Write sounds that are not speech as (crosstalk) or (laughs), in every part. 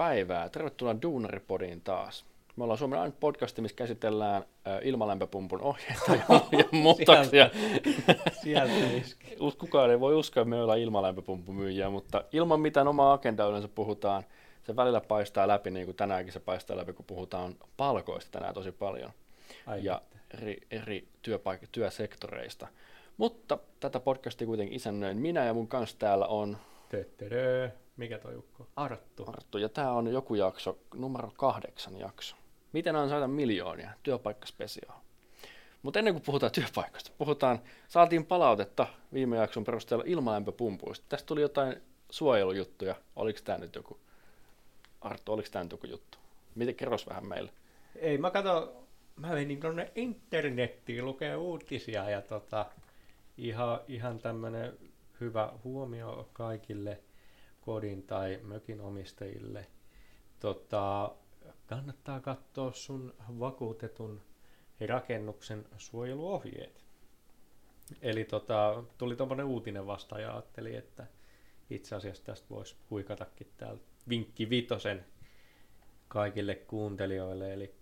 päivää. Tervetuloa Duunaripodiin taas. Me ollaan Suomen ainut podcasti, missä käsitellään ilmalämpöpumpun ohjeita ja, (laughs) ja muutoksia. Sieltä Kukaan ei voi uskoa, että me ollaan ilmalämpöpumppumyyjiä, mutta ilman mitään omaa agendaa yleensä puhutaan. Se välillä paistaa läpi, niin kuin tänäänkin se paistaa läpi, kun puhutaan palkoista tänään tosi paljon. Ai ja eri, eri työpaik- työsektoreista. Mutta tätä podcastia kuitenkin isännöin minä ja mun kanssa täällä on... Tötterö. Mikä toi Jukko? Arttu. Arttu. Ja tämä on joku jakso, numero kahdeksan jakso. Miten on saada miljoonia? Työpaikkaspesiaal. Mutta ennen kuin puhutaan työpaikoista, puhutaan, saatiin palautetta viime jakson perusteella ilmalämpöpumpuista. Tästä tuli jotain suojelujuttuja. Oliko tämä nyt joku, Arttu, oliko tämä nyt joku juttu? Miten kerros vähän meille? Ei, mä katson, mä menin tuonne internettiin lukee uutisia ja tota, ihan, ihan tämmöinen hyvä huomio kaikille kodin tai mökin omistajille. Tota, kannattaa katsoa sun vakuutetun rakennuksen suojeluohjeet. Eli tota, tuli tuommoinen uutinen vasta ja ajattelin, että itse asiassa tästä voisi huikatakin täällä vinkki vitosen kaikille kuuntelijoille. Eli,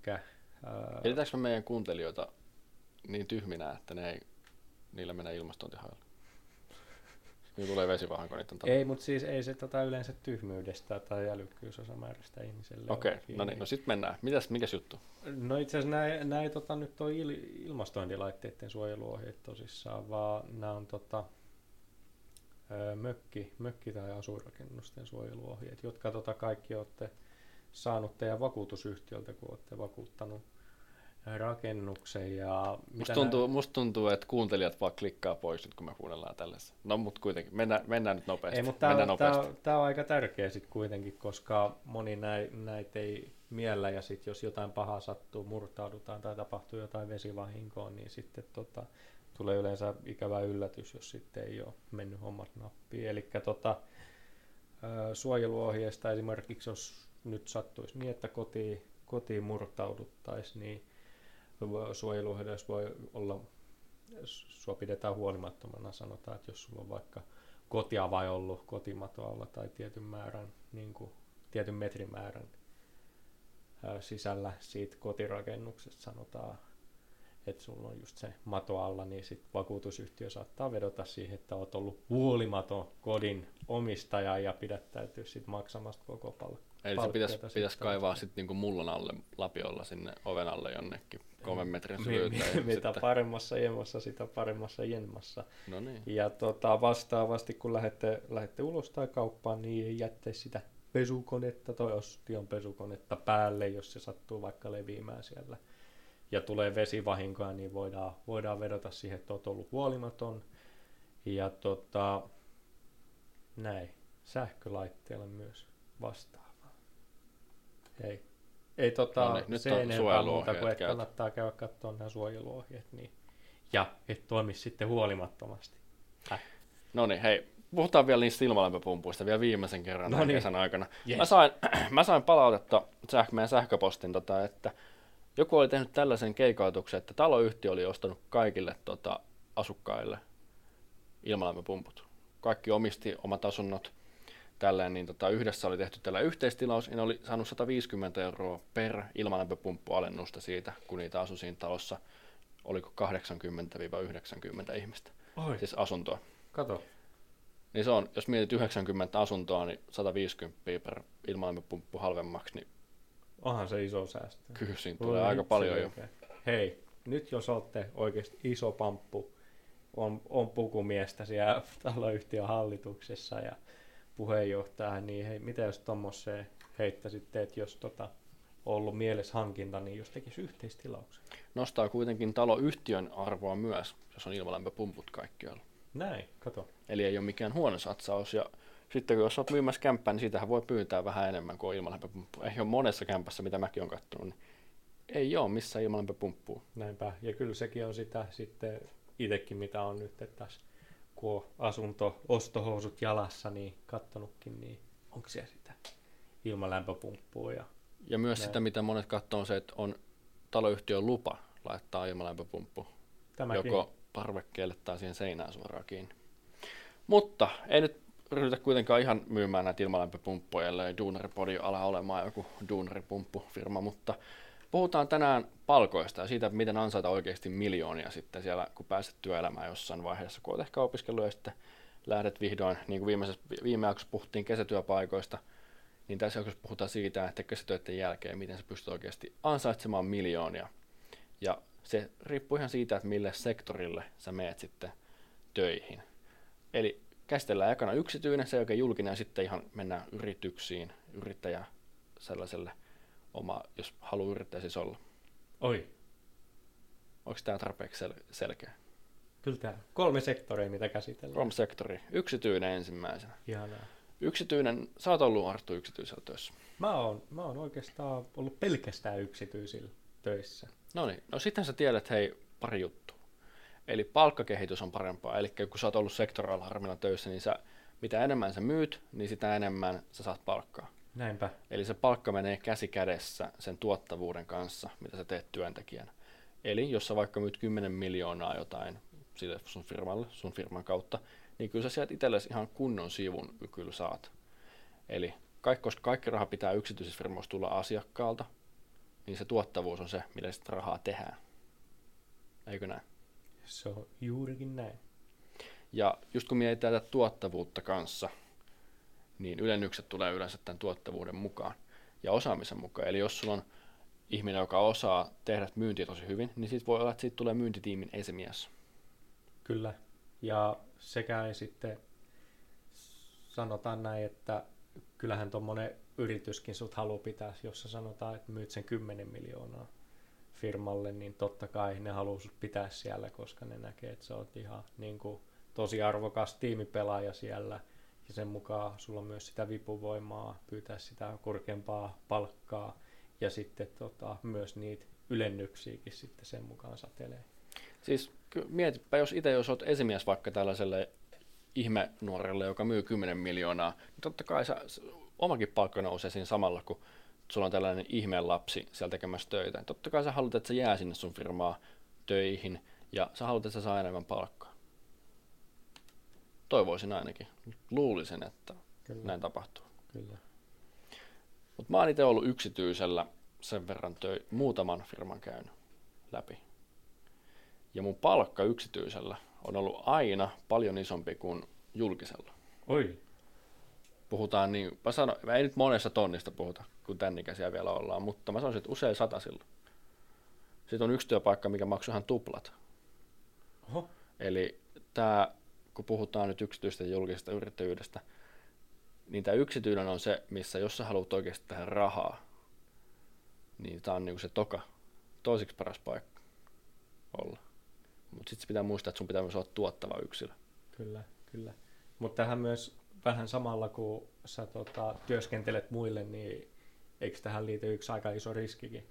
ää... Meidän kuuntelijoita niin tyhminä, että ne ei, niillä menee ilmastointihailla? Niin tulee vesivahanko niiden Ei, mutta siis ei se tota yleensä tyhmyydestä tai älykkyysosamäärästä ihmiselle. Okei, okay, no niin, no sitten mennään. Mitäs, mikäs juttu? No itse asiassa nämä ei tota, nyt ole il, ilmastointilaitteiden suojeluohjeet tosissaan, vaan nämä on tota, mökki, mökki- tai asuinrakennusten suojeluohjeet, jotka tota, kaikki olette saanut teidän vakuutusyhtiöltä, kun olette vakuuttanut rakennuksen. Ja musta, tuntuu, nää... musta tuntuu, että kuuntelijat vaan klikkaa pois nyt, kun me kuunnellaan tällaista. No, mutta kuitenkin, mennään, mennään nyt nopeasti. Ei, mutta tämä, on, tämä, on, tämä on aika tärkeä sitten kuitenkin, koska moni näitä ei miellä, ja sitten jos jotain pahaa sattuu, murtaudutaan tai tapahtuu jotain vesivahinkoa, niin sitten tota, tulee yleensä ikävä yllätys, jos sitten ei ole mennyt hommat nappiin. Eli tota, suojeluohjeesta esimerkiksi, jos nyt sattuisi niin, että kotiin, kotiin murtauduttaisiin, niin suojeluohjeessa voi olla, sua pidetään huolimattomana, sanotaan, että jos sulla on vaikka kotiavai ollut kotimatoalla tai tietyn määrän, niin kuin, tietyn metrimäärän sisällä siitä kotirakennuksesta sanotaan, että sulla on just se mato alla, niin sit vakuutusyhtiö saattaa vedota siihen, että olet ollut huolimaton kodin omistaja ja pidättäytyy sit maksamasta koko palkkaa. Eli se pitäisi, pitäisi kaivaa sitten niinku mullan alle lapiolla sinne oven alle jonnekin kolmen metrin syvyyteen. Mitä paremmassa jemossa, sitä paremmassa jenmassa. No niin. Ja tota, vastaavasti kun lähdette, lähdette ulos tai kauppaan, niin ei jätte sitä pesukonetta tai ostion pesukonetta päälle, jos se sattuu vaikka leviämään siellä. Ja tulee vesivahinkoa, niin voidaan, voidaan vedota siihen, että olet ollut huolimaton. Ja tota, näin, sähkölaitteella myös vastaa. Ei, ei tota, no niin, nyt se enempää muuta kuin, että kannattaa käydä katsoa nämä suojeluohjeet. Niin, ja et toimi sitten huolimattomasti. Äh. No niin, hei, puhutaan vielä niistä ilmalämpöpumpuista vielä viimeisen kerran no niin. kesän aikana. Yes. Mä, sain, (clears throat) mä sain palautetta säh- meidän sähköpostin, tota, että joku oli tehnyt tällaisen keikautuksen, että taloyhtiö oli ostanut kaikille tota, asukkaille ilmalämpöpumput. Kaikki omisti omat asunnot tälleen, niin tota, yhdessä oli tehty tällä yhteistilaus, ja ne oli saanut 150 euroa per ilmalämpöpumppu alennusta siitä, kun niitä asui siinä talossa, oliko 80-90 ihmistä, Oi. siis asuntoa. Kato. Niin se on, jos mietit 90 asuntoa, niin 150 per ilmalämpöpumppu halvemmaksi, niin Onhan se iso säästö. Kyllä siinä tulee Oi, aika paljon jo. Hei, nyt jos olette oikeasti iso pamppu, on, on pukumiestä siellä (laughs) taloyhtiön hallituksessa ja puheenjohtaja, niin hei, mitä jos tuommoiseen heittäisitte, että jos tota, ollut mielessä hankinta, niin jos tekisi yhteistilauksen? Nostaa kuitenkin taloyhtiön arvoa myös, jos on ilmalämpöpumput kaikkialla. Näin, kato. Eli ei ole mikään huono satsaus. Ja sitten kun jos olet myymässä kämppää, niin siitähän voi pyytää vähän enemmän kuin ilmalämpöpumppu. Ei ole monessa kämpässä, mitä mäkin olen katsonut, niin ei ole missään ilmalämpöpumppua. Näinpä, ja kyllä sekin on sitä sitten itsekin, mitä on nyt tässä kun on asunto, ostohousut jalassa, niin kattonutkin, niin onko siellä sitä ilmalämpöpumppua. Ja, ja myös näin. sitä, mitä monet katsoo, on se, että on taloyhtiön lupa laittaa ilmalämpöpumppu Tämäkin. joko parvekkeelle tai siihen seinään suoraan kiinni. Mutta ei nyt ryhdytä kuitenkaan ihan myymään näitä ilmalämpöpumppuja, ellei Duunaripodi ala olemaan joku Duunaripumppu-firma, mutta puhutaan tänään palkoista ja siitä, miten ansaita oikeasti miljoonia sitten siellä, kun pääset työelämään jossain vaiheessa, kun olet ehkä opiskellut ja sitten lähdet vihdoin, niin kuin viimeisessä, viime jaksossa puhuttiin kesätyöpaikoista, niin tässä jaksossa puhutaan siitä, että kesätöiden jälkeen, miten sä pystyt oikeasti ansaitsemaan miljoonia. Ja se riippuu ihan siitä, että mille sektorille sä meet sitten töihin. Eli käsitellään ekana yksityinen, se oikein julkinen ja sitten ihan mennään yrityksiin, yrittäjä sellaiselle oma, jos haluaa yrittäjä siis olla. Oi. Onko tämä tarpeeksi sel- selkeä? Kyllä tämä. Kolme sektoria, mitä käsitellään. Kolme sektoria. Yksityinen ensimmäisenä. Ihanaa. Yksityinen, sä oot ollut Arttu yksityisellä töissä. Mä oon, mä oon oikeastaan ollut pelkästään yksityisillä töissä. No niin, no sitten sä tiedät, hei, pari juttua. Eli palkkakehitys on parempaa, eli kun sä oot ollut sektoralarmilla töissä, niin sä, mitä enemmän sä myyt, niin sitä enemmän sä saat palkkaa. Näinpä. Eli se palkka menee käsi kädessä sen tuottavuuden kanssa, mitä sä teet työntekijänä. Eli jos sä vaikka myyt 10 miljoonaa jotain sille sun firmalle, sun firman kautta, niin kyllä sä sieltä itsellesi ihan kunnon sivun kyllä saat. Eli kaikki, koska kaikki raha pitää yksityisissä firmoissa tulla asiakkaalta, niin se tuottavuus on se, millä sitä rahaa tehdään. Eikö näin? Se on juurikin näin. Ja just kun mietitään tätä tuottavuutta kanssa, niin ylennykset tulee yleensä tämän tuottavuuden mukaan ja osaamisen mukaan. Eli jos sulla on ihminen, joka osaa tehdä myyntiä tosi hyvin, niin siitä voi olla, että siitä tulee myyntitiimin esimies. Kyllä. Ja sekä ei sitten sanotaan näin, että kyllähän tuommoinen yrityskin sut haluaa pitää, jos sä sanotaan, että myyt sen 10 miljoonaa firmalle, niin totta kai ne haluaa sut pitää siellä, koska ne näkee, että sä oot ihan niin kuin, tosi arvokas tiimipelaaja siellä, ja sen mukaan sulla on myös sitä vipuvoimaa pyytää sitä korkeampaa palkkaa, ja sitten tota, myös niitä ylennyksiäkin sitten sen mukaan satelee. Siis mietipä, jos itse jos olet esimies vaikka tällaiselle ihme nuorelle, joka myy 10 miljoonaa, niin totta kai sä, omakin palkka nousee siinä samalla, kun sulla on tällainen ihme lapsi siellä tekemässä töitä. Totta kai sä haluat, että se jää sinne sun firmaa töihin ja sä haluat, että sä saa enemmän palkkaa. Toivoisin ainakin. Luulisin, että Kyllä. näin tapahtuu. Kyllä. Mutta mä oon itse ollut yksityisellä sen verran töi, muutaman firman käynyt läpi. Ja mun palkka yksityisellä on ollut aina paljon isompi kuin julkisella. Oi. Puhutaan niin, mä sanon, mä ei nyt monessa tonnista puhuta, kun tän ikäisiä vielä ollaan, mutta mä sanoisin, että usein satasilla. Sitten on yksi työpaikka, mikä maksaa ihan tuplat. Oho. Eli tämä, kun puhutaan nyt yksityistä ja julkisesta yrittäjyydestä, niin tämä yksityinen on se, missä jos sä haluat oikeasti tehdä rahaa, niin tämä on niinku se toka, toiseksi paras paikka olla. Mutta sitten pitää muistaa, että sun pitää myös olla tuottava yksilö. Kyllä, kyllä. Mutta tähän myös vähän samalla, kun sä tota, työskentelet muille, niin eikö tähän liity yksi aika iso riskikin?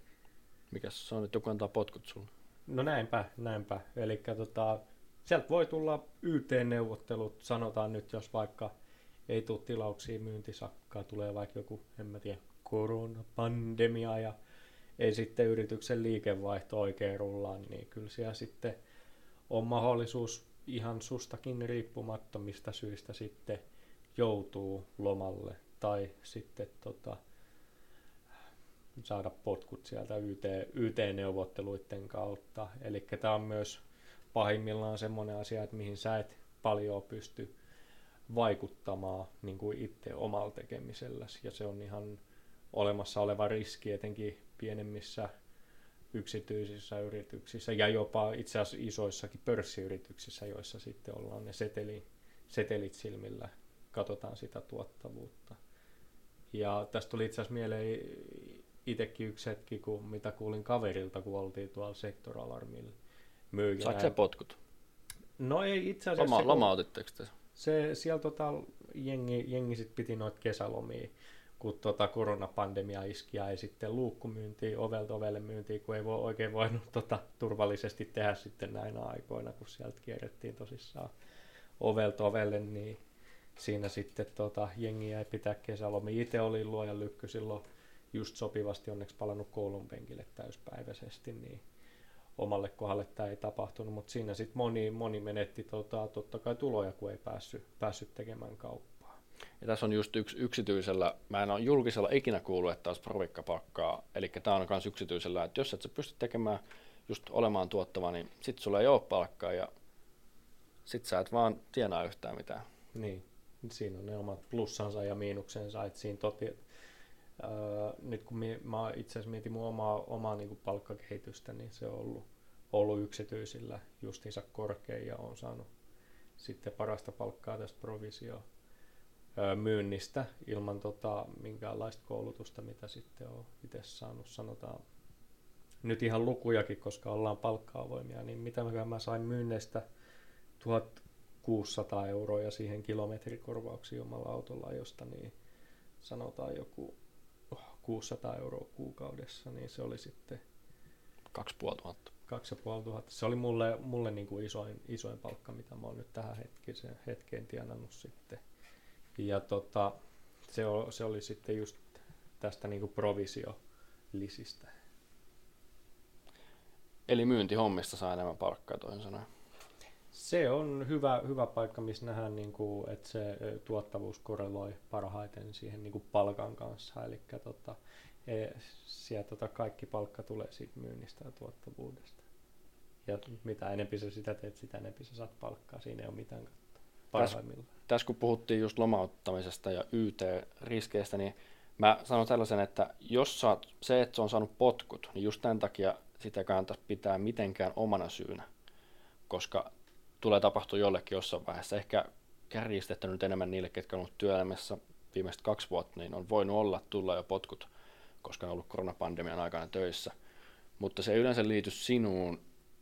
Mikä se on, että joku antaa potkut sulle? No näinpä, näinpä. Eli tota, sieltä voi tulla YT-neuvottelut, sanotaan nyt, jos vaikka ei tule tilauksia myyntisakkaa, tulee vaikka joku, en mä tiedä, koronapandemia ja ei sitten yrityksen liikevaihto oikein rullaa, niin kyllä siellä sitten on mahdollisuus ihan sustakin riippumattomista syistä sitten joutuu lomalle tai sitten tota, saada potkut sieltä YT, YT-neuvotteluiden kautta. Eli tämä on myös pahimmillaan semmoinen asia, että mihin sä et paljon pysty vaikuttamaan niin kuin itse omalla tekemiselläsi. Ja se on ihan olemassa oleva riski etenkin pienemmissä yksityisissä yrityksissä ja jopa itse asiassa isoissakin pörssiyrityksissä, joissa sitten ollaan ne seteli, setelit silmillä, katsotaan sitä tuottavuutta. Ja tästä tuli itse asiassa mieleen itsekin yksi hetki, kun mitä kuulin kaverilta, kun oltiin tuolla sektoralarmilla myyjänä. Saatko se potkut? No ei itse asiassa. Loma, lomautitteko te? Se, siellä tota, jengi, jengi sit piti noita kesälomia kun tota koronapandemia iski ja ei sitten luukkumyyntiä, ovelta ovelle myyntiä, kun ei voi oikein voinut tota, turvallisesti tehdä sitten näinä aikoina, kun sieltä kierrettiin tosissaan ovelta ovelle, niin siinä sitten tota, jengi jäi pitää kesälomi. Itse oli luojan lykky silloin just sopivasti onneksi palannut koulun penkille täyspäiväisesti, niin omalle kohdalle tämä ei tapahtunut, mutta siinä sitten moni, moni menetti tota, totta kai tuloja, kun ei päässyt, päässyt tekemään kauppaa. Ja tässä on just yksi yksityisellä, mä en ole julkisella ikinä kuullut, että olisi provikkapakkaa, eli tämä on myös yksityisellä, että jos et sä pysty tekemään, just olemaan tuottava, niin sit sulla ei ole palkkaa ja sit sä et vaan tienaa yhtään mitään. Niin, siinä on ne omat plussansa ja miinuksensa, että siinä toti, nyt kun mie, mä itse asiassa mietin mun omaa, omaa niin kuin palkkakehitystä, niin se on ollut, ollut yksityisillä justiinsa korkein ja on saanut sitten parasta palkkaa tästä provisio myynnistä ilman tota, minkäänlaista koulutusta, mitä sitten on itse saanut, sanotaan nyt ihan lukujakin, koska ollaan palkka-avoimia, niin mitä mä sain myynneistä 1600 euroa ja siihen kilometrikorvauksiin omalla autolla, josta niin sanotaan joku 600 euroa kuukaudessa, niin se oli sitten 2500. 2500. Se oli mulle, mulle niin kuin isoin, isoin palkka, mitä mä oon nyt tähän hetkeen, hetkeen tienannut sitten. Ja tota, se, oli, se oli sitten just tästä niin kuin provisiolisistä. Eli myyntihommista saa enemmän palkkaa toisin sanoen. Se on hyvä, hyvä paikka, missä nähdään, niin kuin, että se tuottavuus korreloi parhaiten siihen niin kuin palkan kanssa. Eli tota, e, sieltä tota, kaikki palkka tulee siitä myynnistä ja tuottavuudesta. Ja mitä enempi sä sitä teet, sitä enempi sä saat palkkaa. Siinä ei ole mitään kattoa. Parhaimmillaan. Tässä, tässä kun puhuttiin just lomauttamisesta ja YT-riskeistä, niin mä sanon tällaisen, että jos saat, se, että se on saanut potkut, niin just tämän takia sitä kannattaisi pitää mitenkään omana syynä, koska tulee tapahtua jollekin jossain vaiheessa. Ehkä kärjistettä nyt enemmän niille, ketkä on ollut työelämässä viimeiset kaksi vuotta, niin on voinut olla tulla jo potkut, koska on ollut koronapandemian aikana töissä. Mutta se ei yleensä liity sinuun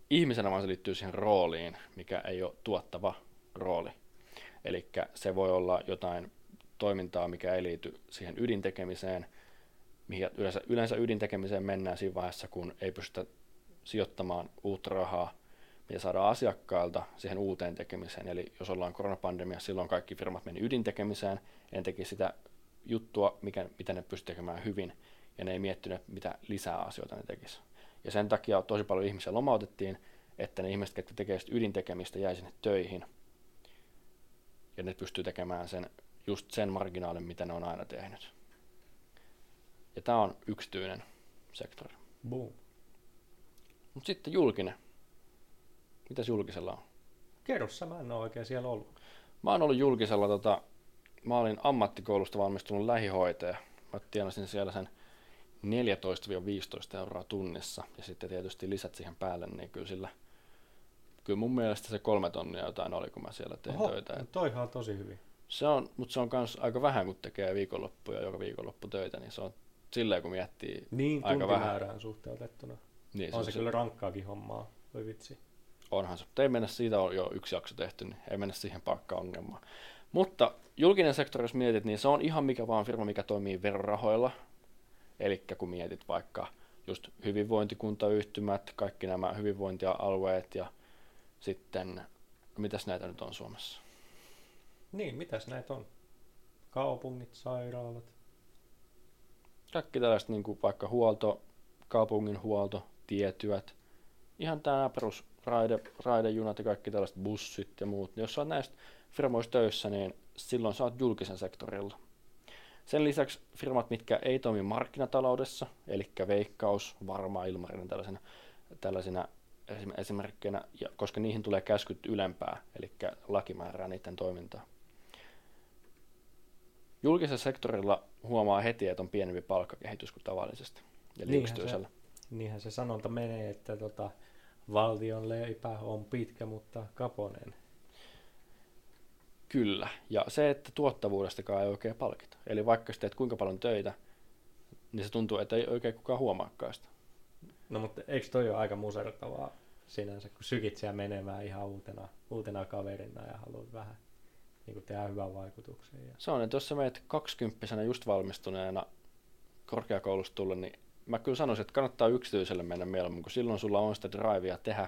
ihmisenä, vaan se liittyy siihen rooliin, mikä ei ole tuottava rooli. Eli se voi olla jotain toimintaa, mikä ei liity siihen ydintekemiseen, mihin yleensä, yleensä ydintekemiseen mennään siinä vaiheessa, kun ei pystytä sijoittamaan uutta rahaa, mitä saadaan asiakkailta siihen uuteen tekemiseen. Eli jos ollaan koronapandemia, silloin kaikki firmat meni ydintekemiseen, ja ne teki sitä juttua, mikä, mitä ne pysty tekemään hyvin, ja ne ei miettinyt, mitä lisää asioita ne tekisi. Ja sen takia tosi paljon ihmisiä lomautettiin, että ne ihmiset, jotka tekevät ydintekemistä, jäi sinne töihin, ja ne pystyy tekemään sen, just sen marginaalin, mitä ne on aina tehnyt. Ja tämä on yksityinen sektori. Boom. Mutta sitten julkinen. Mitäs julkisella on? Kerro sä, mä en ole oikein siellä ollut. Mä oon ollut julkisella, tota, mä olin ammattikoulusta valmistunut lähihoitaja. Mä tienasin siellä sen 14-15 euroa tunnissa ja sitten tietysti lisät siihen päälle, niin kyllä sillä kyllä mun mielestä se kolme tonnia jotain oli, kun mä siellä tein Oho, töitä. No toihan on tosi hyvin. Se on, mutta se on myös aika vähän, kun tekee viikonloppuja joka viikonloppu töitä, niin se on silleen, kun miettii niin, aika vähän. suhteutettuna. Niin, on se, se kyllä rankkaakin hommaa, voi vitsi. Onhan se, mutta ei mennä, siitä on jo yksi jakso tehty, niin ei mennä siihen palkka-ongelmaan. Mutta julkinen sektori, jos mietit, niin se on ihan mikä vaan firma, mikä toimii verorahoilla. Eli kun mietit vaikka just hyvinvointikuntayhtymät, kaikki nämä hyvinvointialueet ja sitten, mitäs näitä nyt on Suomessa? Niin, mitäs näitä on? Kaupungit, sairaalat. Kaikki tällaiset niin kuin vaikka huolto, kaupungin huolto, tietyät. Ihan tämä perus raide, raidejunat ja kaikki tällaiset bussit ja muut. Jos sä oot näistä firmoista töissä, niin silloin sä oot julkisen sektorilla. Sen lisäksi firmat, mitkä ei toimi markkinataloudessa, eli Veikkaus, Varma, Ilmarinen tällaisena, tällaisina esimerkkeinä, ja koska niihin tulee käskyt ylempää, eli lakimäärää niiden toimintaa. Julkisella sektorilla huomaa heti, että on pienempi palkkakehitys kuin tavallisesti, eli niinhän yksityisellä. Se, niinhän se sanonta menee, että tota, valtion leipä on pitkä, mutta kaponen. Kyllä, ja se, että tuottavuudestakaan ei oikein palkita. Eli vaikka sä teet kuinka paljon töitä, niin se tuntuu, että ei oikein kukaan huomaakaan sitä. No mutta eikö toi ole aika musertavaa sinänsä, kun sykit siellä menemään ihan uutena, uutena kaverina ja haluat vähän niin kuin tehdä hyvän vaikutuksen. Ja... Se on, että jos sä meet kaksikymppisenä just valmistuneena korkeakoulusta tulla, niin mä kyllä sanoisin, että kannattaa yksityiselle mennä mieluummin, kun silloin sulla on sitä drivea tehdä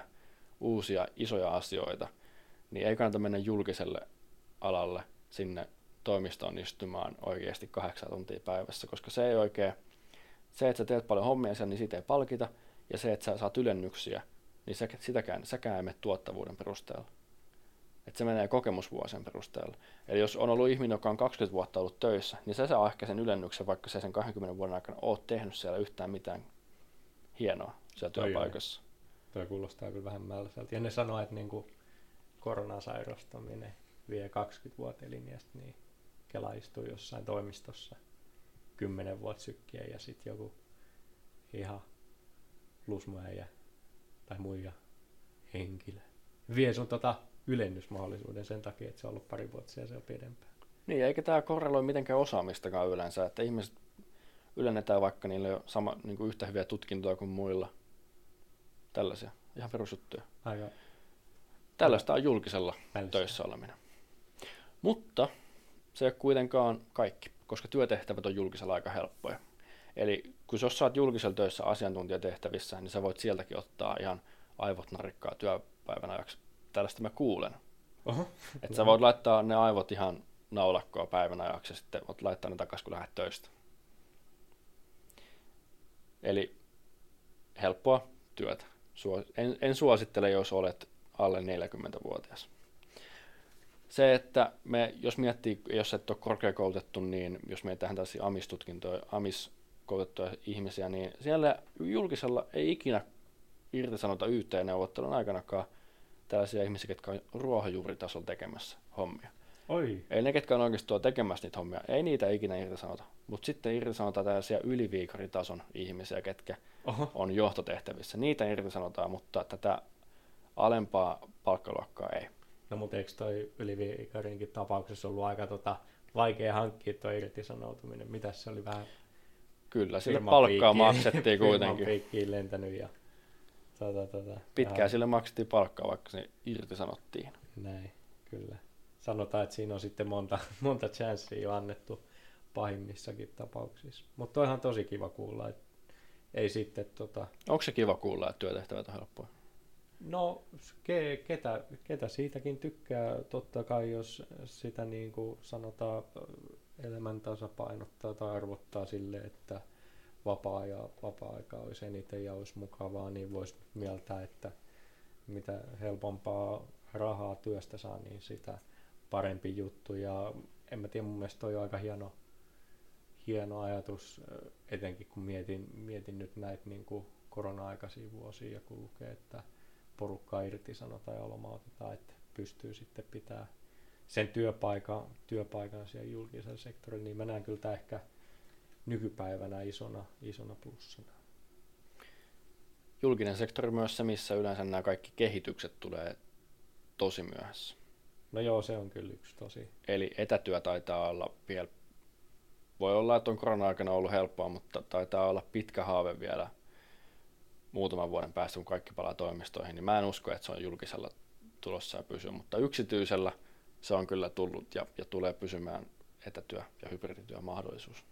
uusia isoja asioita, niin ei kannata mennä julkiselle alalle sinne toimistoon istumaan oikeasti kahdeksan tuntia päivässä, koska se ei oikein, se, että sä teet paljon hommia sen, niin siitä ei palkita, ja se, että sä saat ylennyksiä, niin sitäkään, säkään ei mene tuottavuuden perusteella. Että se menee kokemusvuosien perusteella. Eli jos on ollut ihminen, joka on 20 vuotta ollut töissä, niin se saa ehkä sen ylennyksen, vaikka se sen 20 vuoden aikana oot tehnyt siellä yhtään mitään hienoa siellä työpaikassa. Tuo kuulostaa kyllä vähän mälsältä. Ja ne sanoo, että niinku koronasairastaminen vie 20 vuotta eliniästä, niin Kela istuu jossain toimistossa 10 vuotta sykkiä ja sitten joku ihan lusmuäijä tai muija henkilö vie sun tota ylennysmahdollisuuden sen takia, että se on ollut pari vuotta siellä, siellä pidempään. Niin, eikä tämä korreloi mitenkään osaamistakaan yleensä, että ihmiset ylennetään vaikka niille on sama, niin kuin yhtä hyviä tutkintoja kuin muilla. Tällaisia, ihan perusjuttuja. Aika Tällaista on julkisella Välistä. töissä oleminen. Mutta se ei ole kuitenkaan kaikki, koska työtehtävät on julkisella aika helppoja. Eli kun jos oot julkisella töissä asiantuntijatehtävissä, niin sä voit sieltäkin ottaa ihan aivot narikkaa työpäivän ajaksi. Tällaista mä kuulen. Oho. Että sä voit laittaa ne aivot ihan naulakkoa päivän ajaksi ja sitten voit laittaa ne takaisin, kun lähdet töistä. Eli helppoa työtä. En, en suosittele, jos olet alle 40-vuotias. Se, että me, jos miettii, jos et ole korkeakoulutettu, niin jos me tähän tällaisia AMIS-tutkintoja, AMIS-koulutettuja ihmisiä, niin siellä julkisella ei ikinä irtisanota YT-neuvottelun aikanakaan tällaisia ihmisiä, jotka on ruohonjuuritasolla tekemässä hommia. Oi. Eli ne, ketkä on oikeasti tuolla tekemässä niitä hommia, ei niitä ikinä irtisanota. Mutta sitten irtisanotaan tällaisia yliviikaritason ihmisiä, ketkä Oho. on johtotehtävissä. Niitä irtisanotaan, mutta tätä alempaa palkkaluokkaa ei. No mutta eikö toi yliviikarinkin tapauksessa ollut aika tota, vaikea hankkia tuo irtisanoutuminen? Mitäs se oli vähän Kyllä, firman palkkaa maksettiin (laughs) firman kuitenkin. piikkiin lentänyt ja tota, tota, Pitkään ja sille maksettiin palkkaa, vaikka se irtisanottiin. Näin, kyllä. Sanotaan, että siinä on sitten monta, (laughs) monta chanssiä jo annettu pahimmissakin tapauksissa. Mutta toihan on tosi kiva kuulla, että ei sitten tota, Onko se kiva kuulla, että työtehtävät on helppoja? No, ke, ketä, ketä siitäkin tykkää, totta kai jos sitä niin kuin sanotaan elämän tasapainottaa tai arvottaa sille, että vapaa ja vapaa-aika olisi eniten ja olisi mukavaa, niin voisi mieltää, että mitä helpompaa rahaa työstä saa, niin sitä parempi juttu. Ja en mä tiedä, mun mielestä toi on aika hieno, hieno ajatus, etenkin kun mietin, mietin nyt näitä niin kuin korona-aikaisia vuosia ja kun lukee, että porukkaa irtisanotaan ja lomautetaan, että pystyy sitten pitää sen työpaikan, työpaikan siellä julkisella sektorilla, niin mä näen kyllä ehkä nykypäivänä isona, isona plussana. Julkinen sektori myös se, missä yleensä nämä kaikki kehitykset tulee tosi myöhässä. No joo, se on kyllä yksi tosi. Eli etätyö taitaa olla vielä, voi olla, että on korona-aikana ollut helppoa, mutta taitaa olla pitkä haave vielä muutaman vuoden päästä, kun kaikki palaa toimistoihin, niin mä en usko, että se on julkisella tulossa ja pysyy, mutta yksityisellä se on kyllä tullut ja, ja tulee pysymään etätyö- ja hybridityö mahdollisuus.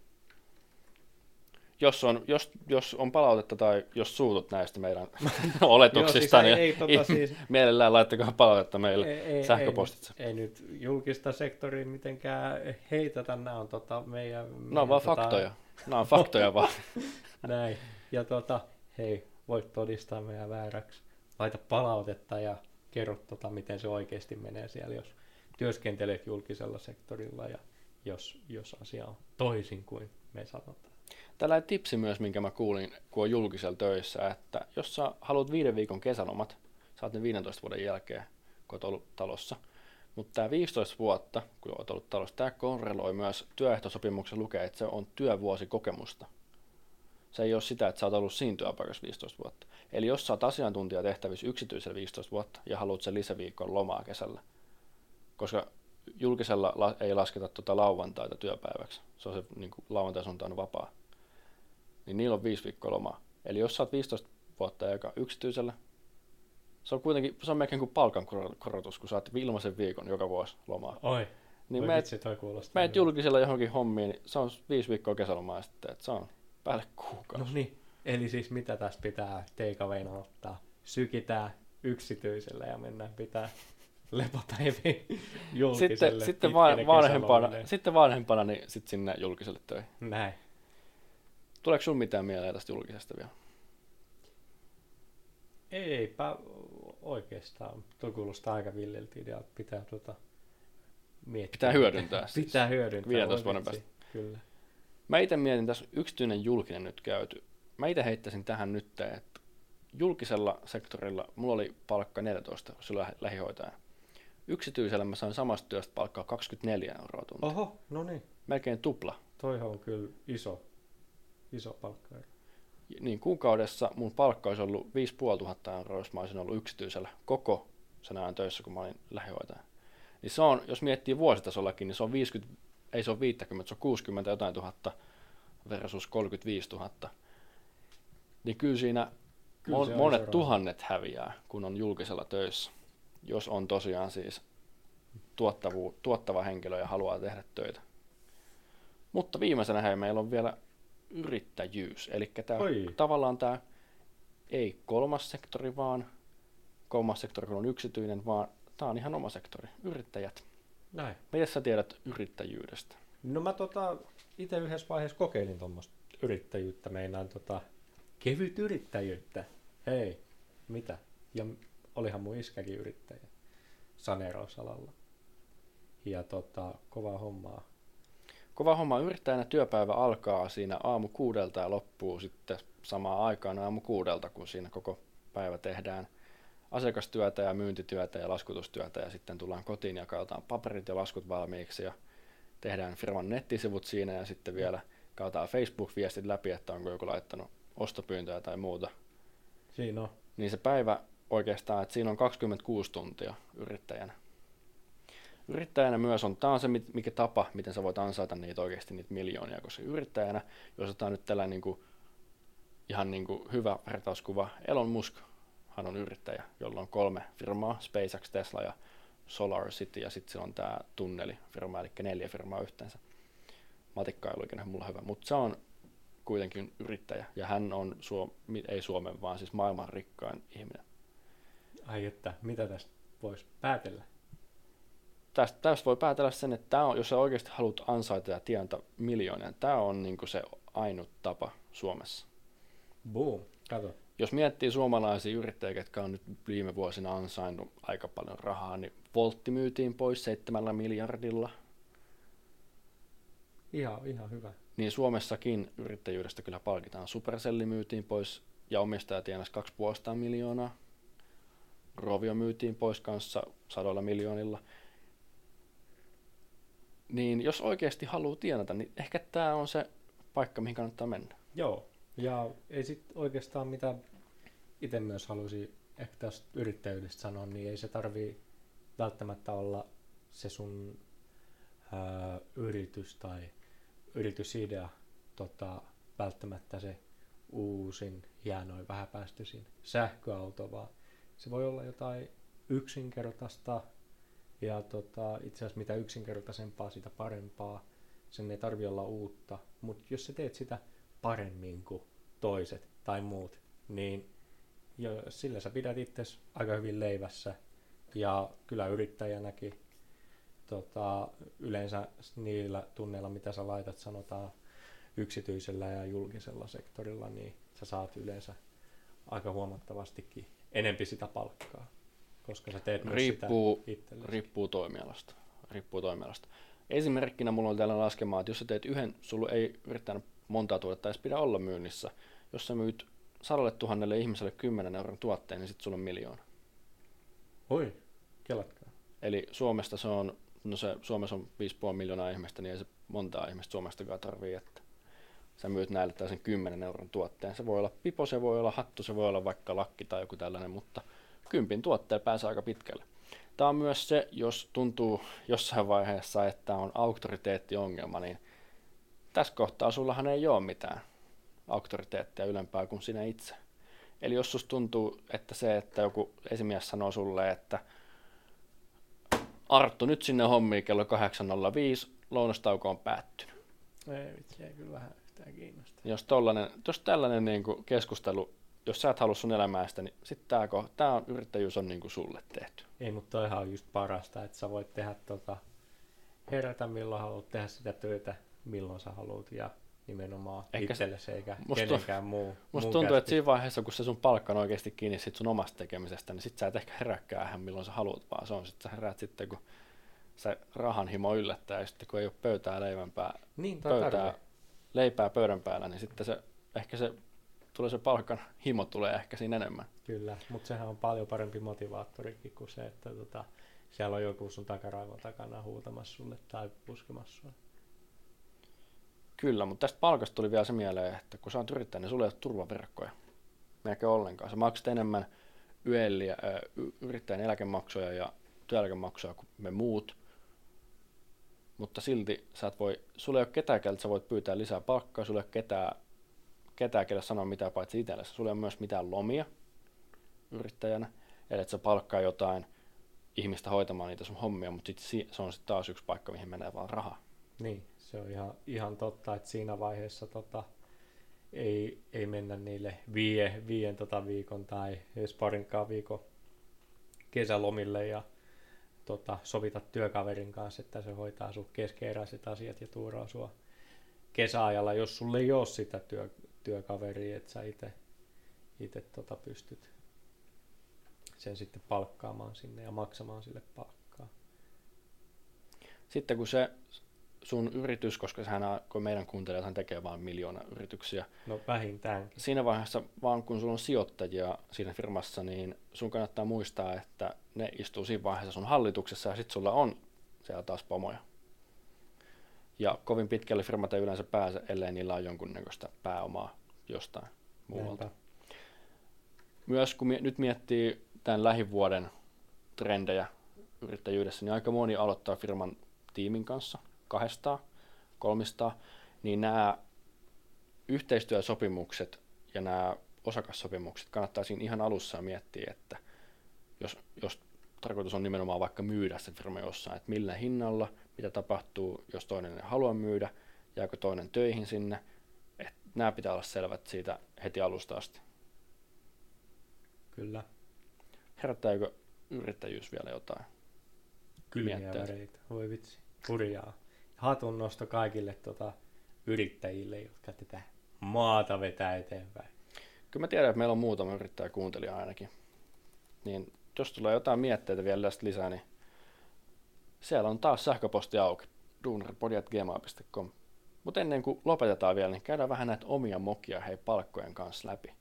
Jos on, jos, jos on palautetta tai jos suutut näistä meidän (laughs) oletuksista, Joo, siis niin ei- ei tota (laughs) siis- mielellään laittakaa palautetta meille Ei- ei- sähköpostitse. Ei, ei, nyt julkista sektoria mitenkään heitetä, nämä on tota meidän... Nämä on meidän vaan tota, faktoja. Nämä on faktoja vaan. (laughs) Näin. Ja tota, hei, voit todistaa meidän vääräksi. Laita palautetta ja kerro, tota, miten se oikeasti menee siellä, jos työskentelet julkisella sektorilla ja jos, jos asia on toisin kuin me sanotaan. Tällainen tipsi myös, minkä mä kuulin, kun on julkisella töissä, että jos sä haluat viiden viikon kesälomat, saat ne 15 vuoden jälkeen, kun oot ollut talossa. Mutta tämä 15 vuotta, kun oot ollut talossa, tämä korreloi myös työehtosopimuksen lukee, että se on työvuosikokemusta. Se ei ole sitä, että sä oot ollut siinä työpaikassa 15 vuotta. Eli jos sä oot asiantuntijatehtävissä yksityisellä 15 vuotta ja haluat sen lisäviikon lomaa kesällä, koska julkisella la- ei lasketa tuota lauantaita työpäiväksi, se on se niin lauantai vapaa, niin niillä on viisi viikkoa lomaa. Eli jos sä oot 15 vuotta joka yksityisellä, se on kuitenkin, se on melkein kuin palkankorotus, kun saat ilmaisen viikon joka vuosi lomaa. Oi, Niin meet, vitsi, toi kuulostaa. meet julkisella johonkin hommiin, niin se on viisi viikkoa kesälomaa sitten, että se on päälle kuukausi. No niin, eli siis mitä tässä pitää teikaveina ottaa? Sykitään yksityisellä ja mennään pitää lepopäiviä julkiselle. sitten, sitten van, vanhempana, sitten vanhempana, niin sitten sinne julkiselle töihin. Näin. Tuleeko sun mitään mieleen tästä julkisesta vielä? Eipä oikeastaan. Tuo kuulostaa aika villiltä idealta. Pitää tuota miettiä. Pitää hyödyntää. Siis. Pitää hyödyntää. 15 vuoden päästä. Kyllä. Mä itse mietin tässä yksityinen julkinen nyt käyty. Mä itse heittäisin tähän nyt, että julkisella sektorilla mulla oli palkka 14 silloin lähihoitaja. Yksityisellä mä sain samasta työstä palkkaa 24 euroa tunti. Oho, no niin. Melkein tupla. Toi on kyllä iso, iso palkka. Niin kuukaudessa mun palkka olisi ollut 5500 euroa, jos mä olisin ollut yksityisellä koko sen ajan töissä, kun mä olin lähihoitaja. Niin se on, jos miettii vuositasollakin, niin se on 50, ei se ole 50, se on 60 jotain tuhatta versus 35 000. Niin kyllä siinä kyllä mon, monet seuraava. tuhannet häviää, kun on julkisella töissä, jos on tosiaan siis tuottavu, tuottava henkilö ja haluaa tehdä töitä. Mutta viimeisenä hei, meillä on vielä yrittäjyys. Eli tämä, tavallaan tämä ei kolmas sektori, vaan kolmas sektori kun on yksityinen, vaan tämä on ihan oma sektori, yrittäjät. Näin. Miten sä tiedät yrittäjyydestä? No mä tota, itse yhdessä vaiheessa kokeilin tuommoista yrittäjyyttä, meinaan tota, kevyt yrittäjyyttä. Hei, mitä? Ja olihan mun iskäkin yrittäjä saneerausalalla. Ja tota, kovaa hommaa. Kova homma yrittäjänä työpäivä alkaa siinä aamu kuudelta ja loppuu sitten samaan aikaan aamu kuudelta, kun siinä koko päivä tehdään asiakastyötä ja myyntityötä ja laskutustyötä ja sitten tullaan kotiin ja katsotaan paperit ja laskut valmiiksi ja tehdään firman nettisivut siinä ja sitten vielä katsotaan Facebook-viestit läpi, että onko joku laittanut ostopyyntöjä tai muuta. Siinä on. Niin se päivä oikeastaan, että siinä on 26 tuntia yrittäjänä. Yrittäjänä myös on, tämä on se mikä tapa, miten sä voit ansaita niitä oikeasti niitä miljoonia, koska yrittäjänä, jos otetaan nyt tällainen niin kuin, ihan niin kuin hyvä vertauskuva, Elon Musk hän on yrittäjä, jolla on kolme firmaa, SpaceX, Tesla ja Solar City, ja sitten on tämä tunnelifirma, eli neljä firmaa yhteensä. Matikka ei ole mulla hyvä, mutta se on kuitenkin yrittäjä, ja hän on, Suom- ei Suomen, vaan siis maailman rikkain ihminen. Ai että, mitä tästä voisi päätellä? Tästä, tästä voi päätellä sen, että tämä on, jos sä oikeasti haluat ansaita ja tienata miljoonia, tämä on niin se ainut tapa Suomessa. Boom, kato jos miettii suomalaisia yrittäjiä, jotka on nyt viime vuosina ansainnut aika paljon rahaa, niin Voltti myytiin pois seitsemällä miljardilla. Ihan, ihan hyvä. Niin Suomessakin yrittäjyydestä kyllä palkitaan. Supercelli myytiin pois ja omistaja tienasi 2,5 miljoonaa. Rovio myytiin pois kanssa sadoilla miljoonilla. Niin jos oikeasti haluaa tienata, niin ehkä tämä on se paikka, mihin kannattaa mennä. Joo, ja ei sitten oikeastaan mitä itse myös halusin ehkä tästä yrittäjyydestä sanoa, niin ei se tarvii välttämättä olla se sun ää, yritys tai yritysidea tota, välttämättä se uusin, hienoin, vähäpäästöisin sähköauto, vaan se voi olla jotain yksinkertaista ja tota, itse asiassa mitä yksinkertaisempaa, sitä parempaa. Sen ei tarvi olla uutta, mutta jos sä teet sitä paremmin kuin toiset tai muut, niin jo, sillä sä pidät itse aika hyvin leivässä. Ja kyllä yrittäjänäkin tota, yleensä niillä tunneilla, mitä sä laitat, sanotaan yksityisellä ja julkisella sektorilla, niin sä saat yleensä aika huomattavastikin enempi sitä palkkaa, koska sä teet riippuu, sitä Riippuu toimialasta. Riippuu toimialasta. Esimerkkinä mulla on täällä laskemaa, että jos sä teet yhden, sulla ei yrittänyt montaa tuotetta edes pidä olla myynnissä. Jos sä myyt sadalle tuhannelle ihmiselle 10 euron tuotteen, niin sitten sulla on miljoona. Oi, kelatkaa. Eli Suomesta se on, no se, Suomessa on 5,5 miljoonaa ihmistä, niin ei se montaa ihmistä Suomestakaan tarvii, että sä myyt näille tällaisen 10 euron tuotteen. Se voi olla pipo, se voi olla hattu, se voi olla vaikka lakki tai joku tällainen, mutta kympin tuotteen pääsee aika pitkälle. Tämä on myös se, jos tuntuu jossain vaiheessa, että on auktoriteettiongelma, niin tässä kohtaa sullahan ei ole mitään auktoriteettia ylempää kuin sinä itse. Eli jos susta tuntuu, että se, että joku esimies sanoo sulle, että Arttu nyt sinne hommiin kello 8.05, lounastauko on päättynyt. Ei vitsi, ei kyllä vähän yhtään kiinnosta. Jos, tollanen, jos tällainen niin kuin keskustelu, jos sä et halua sun elämästä, niin sitten tämä, tämä on, yrittäjyys on niin kuin sulle tehty. Ei, mutta toihan on just parasta, että sä voit tehdä tota, herätä milloin haluat tehdä sitä työtä, milloin sä haluat ja nimenomaan Ehkä itsellesi eikä musta, kenenkään muu. Musta tuntuu, kästi. että siinä vaiheessa, kun se sun palkka on oikeasti kiinni sit sun omasta tekemisestä, niin sit sä et ehkä heräkkää ihan milloin sä haluat, vaan se on sit sä herät sitten, kun se rahan himo yllättää, ja sitten kun ei ole pöytää leivänpää, niin, pöytää, tarve. leipää pöydän päällä, niin sitten se, ehkä se tulee se palkan himo tulee ehkä siinä enemmän. Kyllä, mutta sehän on paljon parempi motivaattorikin kuin se, että tota, siellä on joku sun takaraivon takana huutamassa sulle tai puskemassa sulle. Kyllä, mutta tästä palkasta tuli vielä se mieleen, että kun sä oot yrittäjä, niin sulla ei ole turvaverkkoja. Melkein ollenkaan. Sä maksat enemmän yöliä, yrittäjän eläkemaksuja ja työeläkemaksuja kuin me muut. Mutta silti sä et voi, sulla ei ole ketään, keltä sä voit pyytää lisää palkkaa, sulla ei ole ketään, ketään kelle sanoa mitään paitsi itsellesi. Sulla ei ole myös mitään lomia yrittäjänä, eli että sä palkkaa jotain ihmistä hoitamaan niitä sun hommia, mutta sit se on sitten taas yksi paikka, mihin menee vaan rahaa. Niin, se on ihan, ihan totta, että siinä vaiheessa tota, ei, ei mennä niille vie, viien tota viikon tai edes parinkaan viikon kesälomille ja tota, sovita työkaverin kanssa, että se hoitaa sun keskeeräiset asiat ja tuuraa sua kesäajalla, jos sulle ei ole sitä työ, työkaveria, että sä itse tota pystyt sen sitten palkkaamaan sinne ja maksamaan sille palkkaa. Sitten kun se sun yritys, koska sehän, kun meidän kuuntelijathan tekee vain miljoona yrityksiä. No vähintäänkin. Siinä vaiheessa, vaan kun sulla on sijoittajia siinä firmassa, niin sun kannattaa muistaa, että ne istuu siinä vaiheessa sun hallituksessa ja sitten sulla on siellä taas pomoja. Ja kovin pitkälle firmat ei yleensä pääse, ellei niillä on jonkunnäköistä pääomaa jostain muualta. Näinpä. Myös kun nyt miettii tämän lähivuoden trendejä yrittäjyydessä, niin aika moni aloittaa firman tiimin kanssa – kahdesta, kolmista, niin nämä yhteistyösopimukset ja nämä osakassopimukset kannattaa siinä ihan alussa miettiä, että jos, jos tarkoitus on nimenomaan vaikka myydä se firma jossain, että millä hinnalla, mitä tapahtuu, jos toinen ei halua myydä, jääkö toinen töihin sinne, että nämä pitää olla selvät siitä heti alusta asti. Kyllä. Herättääkö yrittäjyys vielä jotain? Kyllä, Voi vitsi, hurjaa hatun nosto kaikille tota, yrittäjille, jotka tätä maata vetää eteenpäin. Kyllä mä tiedän, että meillä on muutama yrittäjä kuuntelija ainakin. Niin jos tulee jotain mietteitä vielä tästä lisää, niin siellä on taas sähköposti auki, duunarpodi.gmail.com. Mutta ennen kuin lopetetaan vielä, niin käydään vähän näitä omia mokia hei palkkojen kanssa läpi.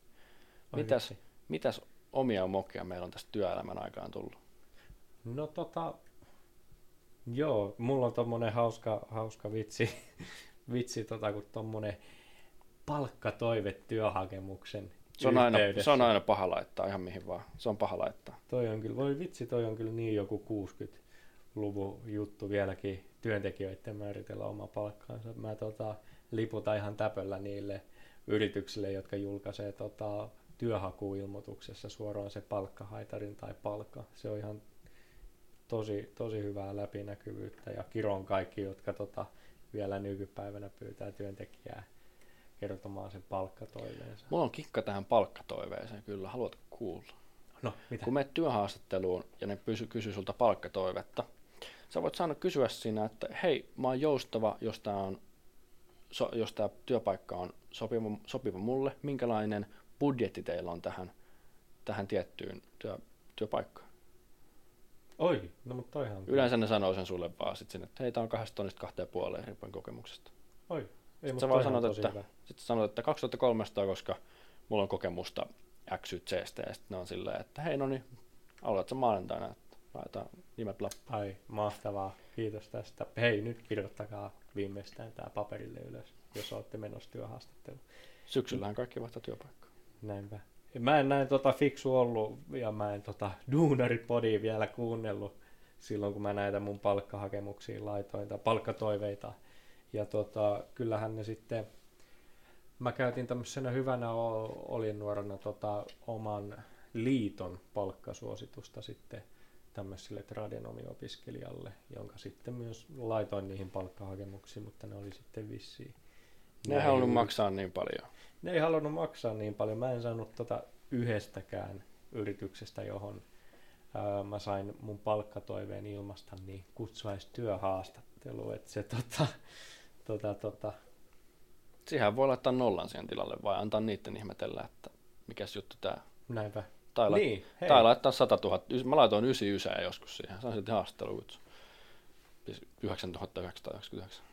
mitäs, mitäs omia mokia meillä on tästä työelämän aikaan tullut? No tota, Joo, mulla on tommonen hauska, hauska vitsi, (laughs) vitsi tota, kun tommonen palkkatoive työhakemuksen se on, aina, se on aina paha laittaa ihan mihin vaan. Se on paha laittaa. Toi on kyllä, voi vitsi, toi on kyllä niin joku 60-luvun juttu vieläkin työntekijöiden määritellä oma palkkaansa. Mä tota, liputan ihan täpöllä niille yrityksille, jotka julkaisee tota, työhakuilmoituksessa suoraan se palkkahaitarin tai palkka. Se on ihan tosi, tosi hyvää läpinäkyvyyttä ja kiron kaikki, jotka tota, vielä nykypäivänä pyytää työntekijää kertomaan sen palkkatoiveensa. Mulla on kikka tähän palkkatoiveeseen kyllä, haluatko kuulla? No, mitä? Kun menet työhaastatteluun ja ne pysy, kysyy sulta palkkatoivetta, sä voit saada kysyä siinä, että hei, mä oon joustava, jos tämä on so, jos tämä työpaikka on sopiva, sopiva mulle, minkälainen budjetti teillä on tähän, tähän tiettyyn työ, työpaikkaan? Oi, no mutta toihan... Yleensä ne sanoo sen sulle vaan sit sinne, että hei, tää on kahdesta tonnista kahteen puoleen riippuen kokemuksesta. Oi, ei, sitten sä vaan sanot, että, sit sanot, että 2300, koska mulla on kokemusta X, Y, Z, ja sitten ne on silleen, että hei, no niin, aloitatko maanantaina, että laitetaan nimet lappuun. Ai, mahtavaa. Kiitos tästä. Hei, nyt kirjoittakaa viimeistään tämä paperille ylös, jos olette menossa työhaastatteluun. Syksyllähän kaikki vaihtaa työpaikkaa. Näinpä. Mä en näin tota fiksu ollut ja mä en tota duunaripodia vielä kuunnellut silloin, kun mä näitä mun palkkahakemuksia laitoin tai palkkatoiveita. Ja tota, kyllähän ne sitten, mä käytin tämmöisenä hyvänä olin nuorena tota, oman liiton palkkasuositusta sitten tämmöiselle tradenomiopiskelijalle, jonka sitten myös laitoin niihin palkkahakemuksiin, mutta ne oli sitten vissiin. Ne ei halunnut maksaa niin paljon ne ei halunnut maksaa niin paljon. Mä en saanut tota yhdestäkään yrityksestä, johon ää, mä sain mun palkkatoiveen ilmasta, niin kutsuvaistyöhaastattelu. Että se tota, tota, tota, siihen voi laittaa nollan siihen tilalle vai antaa niiden ihmetellä, että mikäs juttu tää. Näinpä. Tai, la- Niin, hei. tai laittaa 100 000. Mä laitoin 99 joskus siihen. Se on sitten haastattelukutsu. Siis 9999.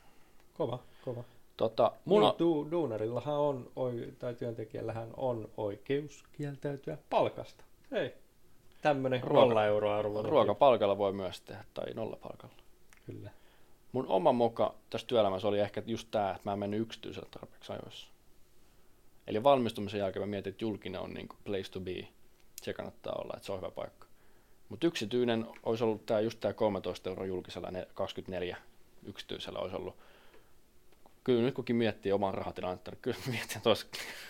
Kova, kova. Tota, Niin, on, du, duunarillahan on, oi, tai työntekijällähän on oikeus kieltäytyä palkasta. Hei, tämmönen Ruoka- nolla euroa arvoinen. ruokapalkalla voi myös tehdä, tai nollapalkalla. Kyllä. Mun oma moka tässä työelämässä oli ehkä just tämä, että mä en mennyt yksityisellä tarpeeksi ajoissa. Eli valmistumisen jälkeen mä mietin, että julkinen on niin place to be. Se kannattaa olla, että se on hyvä paikka. Mutta yksityinen olisi ollut tää, just tämä 13 euroa julkisella ne 24 yksityisellä olisi ollut. Kyllä nyt kukin miettii oman rahatilannetta, niin kyllä mietin, että olisi,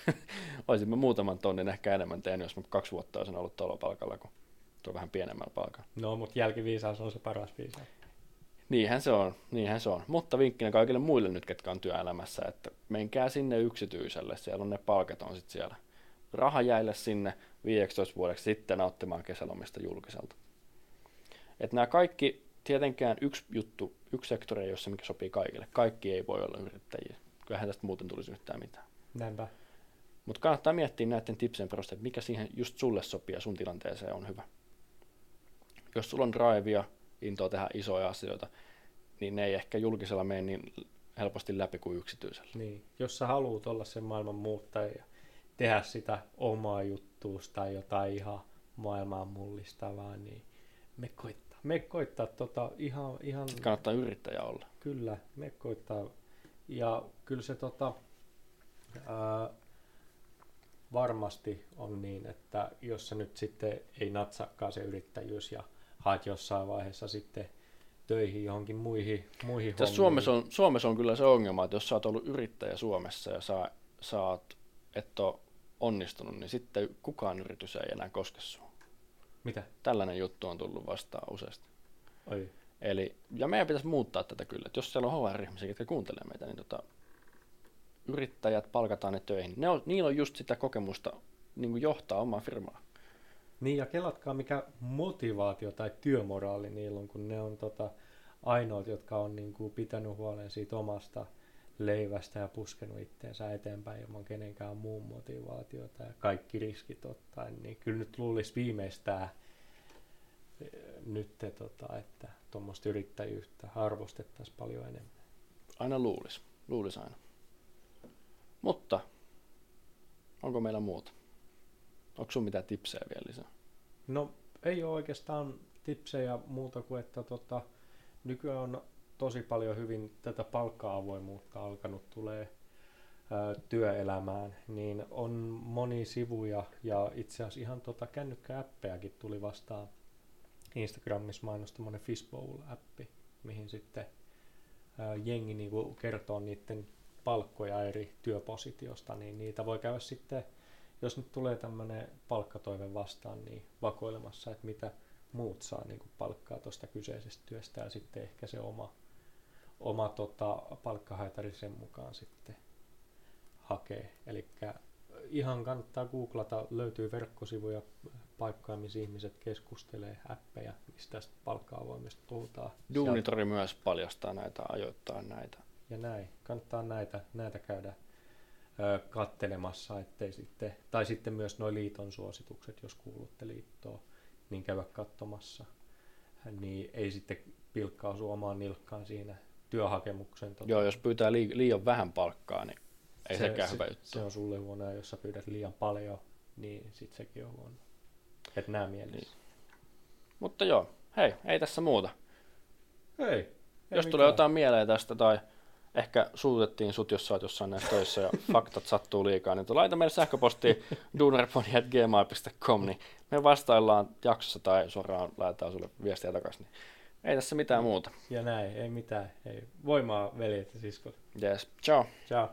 (laughs) olisin mä muutaman tonnin ehkä enemmän tehnyt, jos mä kaksi vuotta olisin ollut tuolla palkalla, kun tuo vähän pienemmällä palkalla. No, mutta jälkiviisaus on se paras viisaus. Niinhän se on, niinhän se on. Mutta vinkkinä kaikille muille nyt, ketkä on työelämässä, että menkää sinne yksityiselle, siellä on ne palkat on sitten siellä. Raha jäille sinne 15 vuodeksi sitten nauttimaan kesälomista julkiselta. Et nämä kaikki, tietenkään yksi juttu, yksi sektori ei ole se, mikä sopii kaikille. Kaikki ei voi olla yrittäjiä. Kyllähän tästä muuten tulisi yhtään mitään. Näinpä. Mutta kannattaa miettiä näiden tipsien perusteella, että mikä siihen just sulle sopii ja sun tilanteeseen on hyvä. Jos sulla on drivea, intoa tehdä isoja asioita, niin ne ei ehkä julkisella mene niin helposti läpi kuin yksityisellä. Niin, jos sä haluat olla sen maailman muuttaja ja tehdä sitä omaa juttuus tai jotain ihan maailmaa mullistavaa, niin me koittaa. Me koittaa tota ihan, ihan Kannattaa yrittäjä olla. kyllä, me koittaa. Ja kyllä se tota, ää, varmasti on niin, että jos se nyt sitten ei natsakkaa se yrittäjyys ja haet jossain vaiheessa sitten töihin johonkin muihin, muihin Tässä Suomessa on, Suomessa on kyllä se ongelma, että jos sä oot ollut yrittäjä Suomessa ja sä, sä oot, et ole onnistunut, niin sitten kukaan yritys ei enää koske sua. Mitä? Tällainen juttu on tullut vastaan useasti. Oi. Eli, ja meidän pitäisi muuttaa tätä kyllä, että jos siellä on HR-ihmisiä, jotka kuuntelee meitä, niin tota, yrittäjät palkataan ne töihin. Ne on, niillä on just sitä kokemusta niin johtaa omaa firmaa. Niin ja kelatkaa mikä motivaatio tai työmoraali niillä on, kun ne on tota, ainoat, jotka on niin kuin, pitänyt huolen siitä omasta leivästä ja puskenut itteensä eteenpäin ilman kenenkään muun motivaatiota ja kaikki riskit ottaen, niin kyllä nyt luulisi viimeistään eh, nyt, tota, että tuommoista yrittäjyyttä arvostettaisiin paljon enemmän. Aina luulis. Luulis aina. Mutta, onko meillä muuta? Onko sun mitään tipsejä vielä lisää? No ei ole oikeastaan tipsejä muuta kuin, että tota, nykyään on tosi paljon hyvin tätä palkka-avoimuutta alkanut tulee ää, työelämään, niin on moni sivuja ja itse asiassa ihan tota kännykkääppejäkin tuli vastaan. Instagramissa mainostaminen Fishbowl-appi, mihin sitten ää, jengi niinku kertoo niiden palkkoja eri työpositiosta, niin niitä voi käydä sitten jos nyt tulee tämmöinen palkkatoive vastaan, niin vakoilemassa, että mitä muut saa kuin palkkaa tuosta kyseisestä työstä ja sitten ehkä se oma, oma tota, palkkahaitari sen mukaan sitten hakee. Eli ihan kannattaa googlata, löytyy verkkosivuja, paikkoja, missä ihmiset keskustelee, appeja, mistä tästä palkka-avoimesta puhutaan. Duunitori myös paljastaa näitä, ajoittaa näitä. Ja näin, kannattaa näitä, näitä käydä ö, kattelemassa, ettei sitten, tai sitten myös nuo liiton suositukset, jos kuulutte liittoon, niin käydä katsomassa. Niin ei sitten pilkkaa omaan nilkkaan siinä työhakemuksen. Tota, Joo, jos pyytää li- liian vähän palkkaa, niin ei se, sekään se, hyvä juttu. Se on sulle huono, ja jos sä pyydät liian paljon, niin sit sekin on huono. Et nää mielessä. Niin. Mutta joo, hei, ei tässä muuta. Ei. ei Jos tulee jotain mieleen tästä tai ehkä suutettiin sut, jos sä oot jossain näissä töissä ja (laughs) faktat sattuu liikaa, niin laita meille sähköpostiin duunarpodi.gmail.com, niin me vastaillaan jaksossa tai suoraan laitetaan sulle viestiä takaisin. Niin ei tässä mitään muuta. Ja näin, ei mitään. Ei. Voimaa veljet ja siskot. Yes, ciao. Ciao.